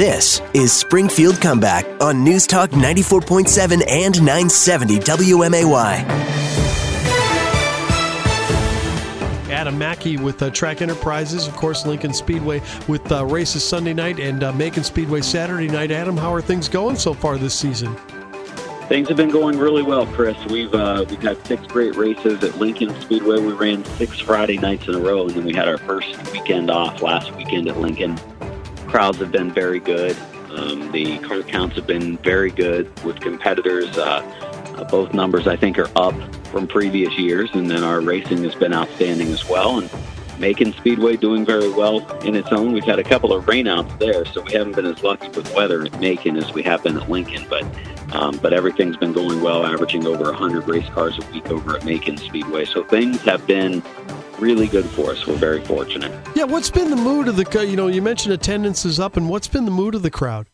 This is Springfield Comeback on News Talk 94.7 and 970 WMAY. Adam Mackey with uh, Track Enterprises, of course, Lincoln Speedway with uh, races Sunday night and uh, Macon Speedway Saturday night. Adam, how are things going so far this season? Things have been going really well, Chris. We've uh, we've had six great races at Lincoln Speedway. We ran six Friday nights in a row, and then we had our first weekend off last weekend at Lincoln. Crowds have been very good. Um, the car counts have been very good with competitors. Uh, uh, both numbers, I think, are up from previous years, and then our racing has been outstanding as well. And Macon Speedway doing very well in its own. We've had a couple of rainouts there, so we haven't been as lucky with weather at Macon as we have been at Lincoln. But um, but everything's been going well, averaging over 100 race cars a week over at Macon Speedway. So things have been really good for us. We're very fortunate. Yeah, what's been the mood of the? You know, you mentioned attendance is up, and what's been the mood of the crowd?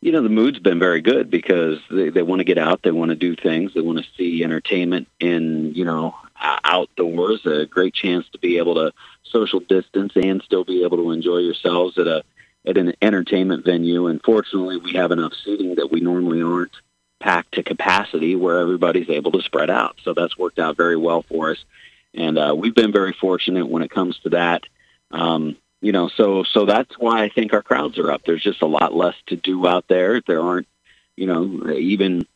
You know, the mood's been very good because they, they want to get out, they want to do things, they want to see entertainment in you know outdoors. A great chance to be able to social distance and still be able to enjoy yourselves at a at an entertainment venue. And fortunately, we have enough seating that we normally aren't packed to capacity where everybody's able to spread out. So that's worked out very well for us. And uh, we've been very fortunate when it comes to that. Um, you know, so so that's why I think our crowds are up. There's just a lot less to do out there. There aren't, you know, even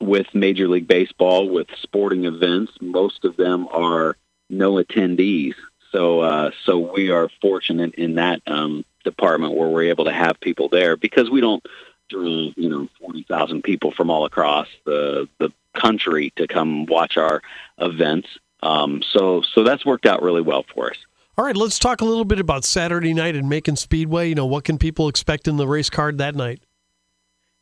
with Major League Baseball, with sporting events, most of them are no attendees. So uh, so we are fortunate in that um, department where we're able to have people there because we don't draw you know forty thousand people from all across the the country to come watch our events. Um, so so that's worked out really well for us. All right, let's talk a little bit about Saturday night in Macon Speedway. You know, what can people expect in the race card that night?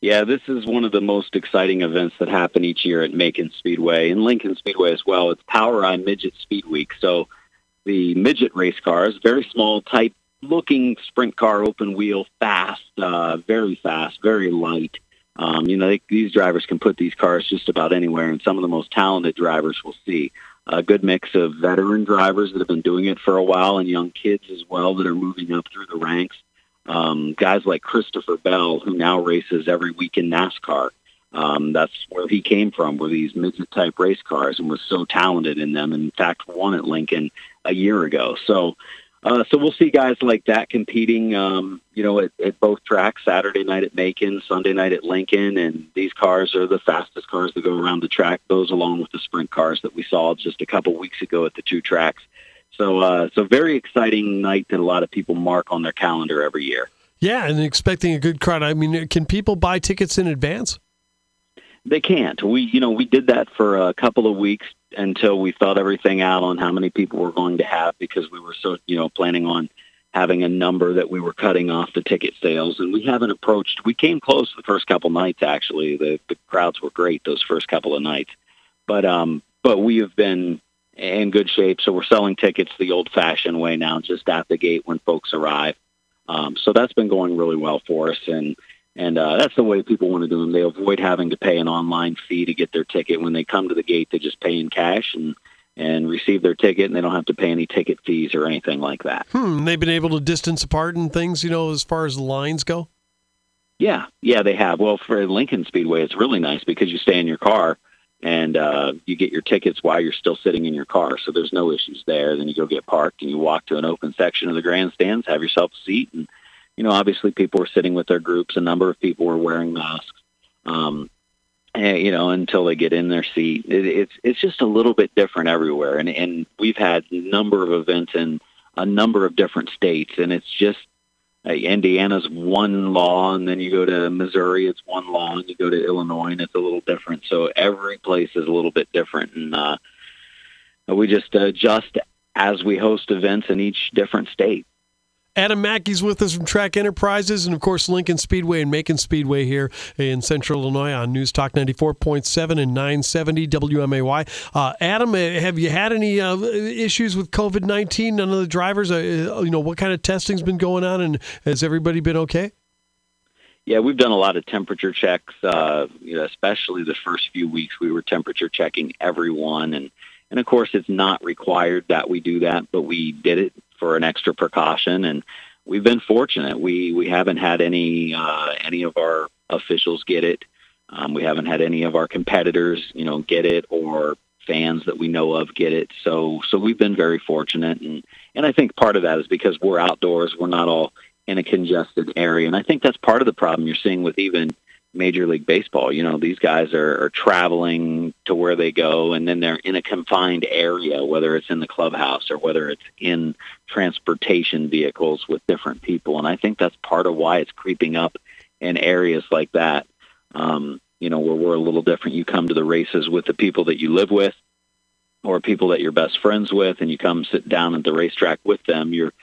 Yeah, this is one of the most exciting events that happen each year at Macon Speedway and Lincoln Speedway as well. It's POWRi Midget Speed Week. So the midget race cars, very small, type looking sprint car, open wheel, fast, uh, very fast, very light. Um, you know, they, these drivers can put these cars just about anywhere, and some of the most talented drivers will see. A good mix of veteran drivers that have been doing it for a while and young kids as well that are moving up through the ranks. Um, guys like Christopher Bell, who now races every week in NASCAR. Um, that's where he came from, were these midget type race cars, and was so talented in them. And in fact, won at Lincoln a year ago. So uh, so we'll see guys like that competing, um, you know, at, at both tracks, Saturday night at Macon, Sunday night at Lincoln, and these cars are the fastest cars that go around the track, those along with the sprint cars that we saw just a couple weeks ago at the two tracks. So, uh, so very exciting night that a lot of people mark on their calendar every year. Yeah, and expecting a good crowd. I mean, can people buy tickets in advance? They can't. We, you know, we did that for a couple of weeks until we thought everything out on how many people we're going to have because we were so, you know, planning on having a number that we were cutting off the ticket sales. And we haven't approached, we came close the first couple nights, actually. The, the crowds were great those first couple of nights. But, um, but we have been in good shape. So we're selling tickets the old fashioned way now, just at the gate when folks arrive. Um, so that's been going really well for us. And, and uh, that's the way people want to do them. They avoid having to pay an online fee to get their ticket. When they come to the gate, they just pay in cash and and receive their ticket, and they don't have to pay any ticket fees or anything like that. Hmm. They've been able to distance apart and things, you know, as far as the lines go. Yeah, yeah, they have. Well, for Lincoln Speedway, it's really nice because you stay in your car and uh, you get your tickets while you're still sitting in your car, so there's no issues there. Then you go get parked and you walk to an open section of the grandstands, have yourself a seat, and you know, obviously people were sitting with their groups. A number of people were wearing masks. Um, and, you know, until they get in their seat, it, it's it's just a little bit different everywhere. And and we've had a number of events in a number of different states, and it's just uh, Indiana's one law, and then you go to Missouri, it's one law, and you go to Illinois, and it's a little different. So every place is a little bit different, and uh, we just adjust as we host events in each different state. Adam Mackey's with us from Track Enterprises and, of course, Lincoln Speedway and Macon Speedway here in Central Illinois on News Talk 94.7 and 970 WMAY. Uh, Adam, uh, have you had any uh, issues with COVID 19? None of the drivers, uh, uh, you know, what kind of testing's been going on and has everybody been okay? Yeah, we've done a lot of temperature checks, uh, you know, especially the first few weeks. We were temperature checking everyone. And, and of course, it's not required that we do that, but we did it for an extra precaution. And we've been fortunate. We we haven't had any uh, any of our officials get it. Um, we haven't had any of our competitors, you know, get it or fans that we know of get it. So so we've been very fortunate, and and I think part of that is because we're outdoors. We're not all in a congested area, and I think that's part of the problem you're seeing with even Major League Baseball. You know, these guys are, are traveling to where they go, and then they're in a confined area, whether it's in the clubhouse or whether it's in transportation vehicles with different people. And I think that's part of why it's creeping up in areas like that. Um, you know, where we're a little different. You come to the races with the people that you live with, or people that you're best friends with, and you come sit down at the racetrack with them. You're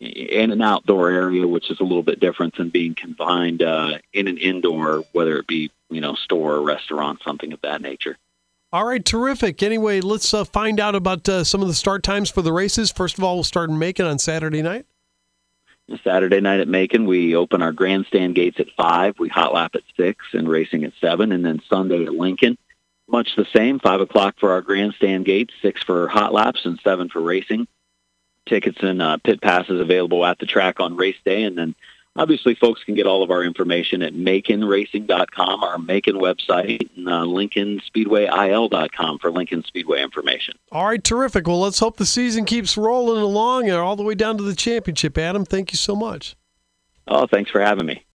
in an outdoor area, which is a little bit different than being confined uh, in an indoor, whether it be you know store or restaurant, something of that nature. All right, terrific. Anyway, let's uh, find out about uh, some of the start times for the races. First of all, we'll start in Macon on Saturday night. Saturday night at Macon, we open our grandstand gates at five. We hot lap at six and racing at seven, and then Sunday at Lincoln, much the same. Five o'clock for our grandstand gates, six for hot laps, and seven for racing tickets and uh, pit passes available at the track on race day. And then obviously folks can get all of our information at maconracing.com, our Macon website, and uh, LincolnSpeedwayIL.com for Lincoln Speedway information. All right, terrific. Well, let's hope the season keeps rolling along and all the way down to the championship. Adam, thank you so much. Oh, thanks for having me.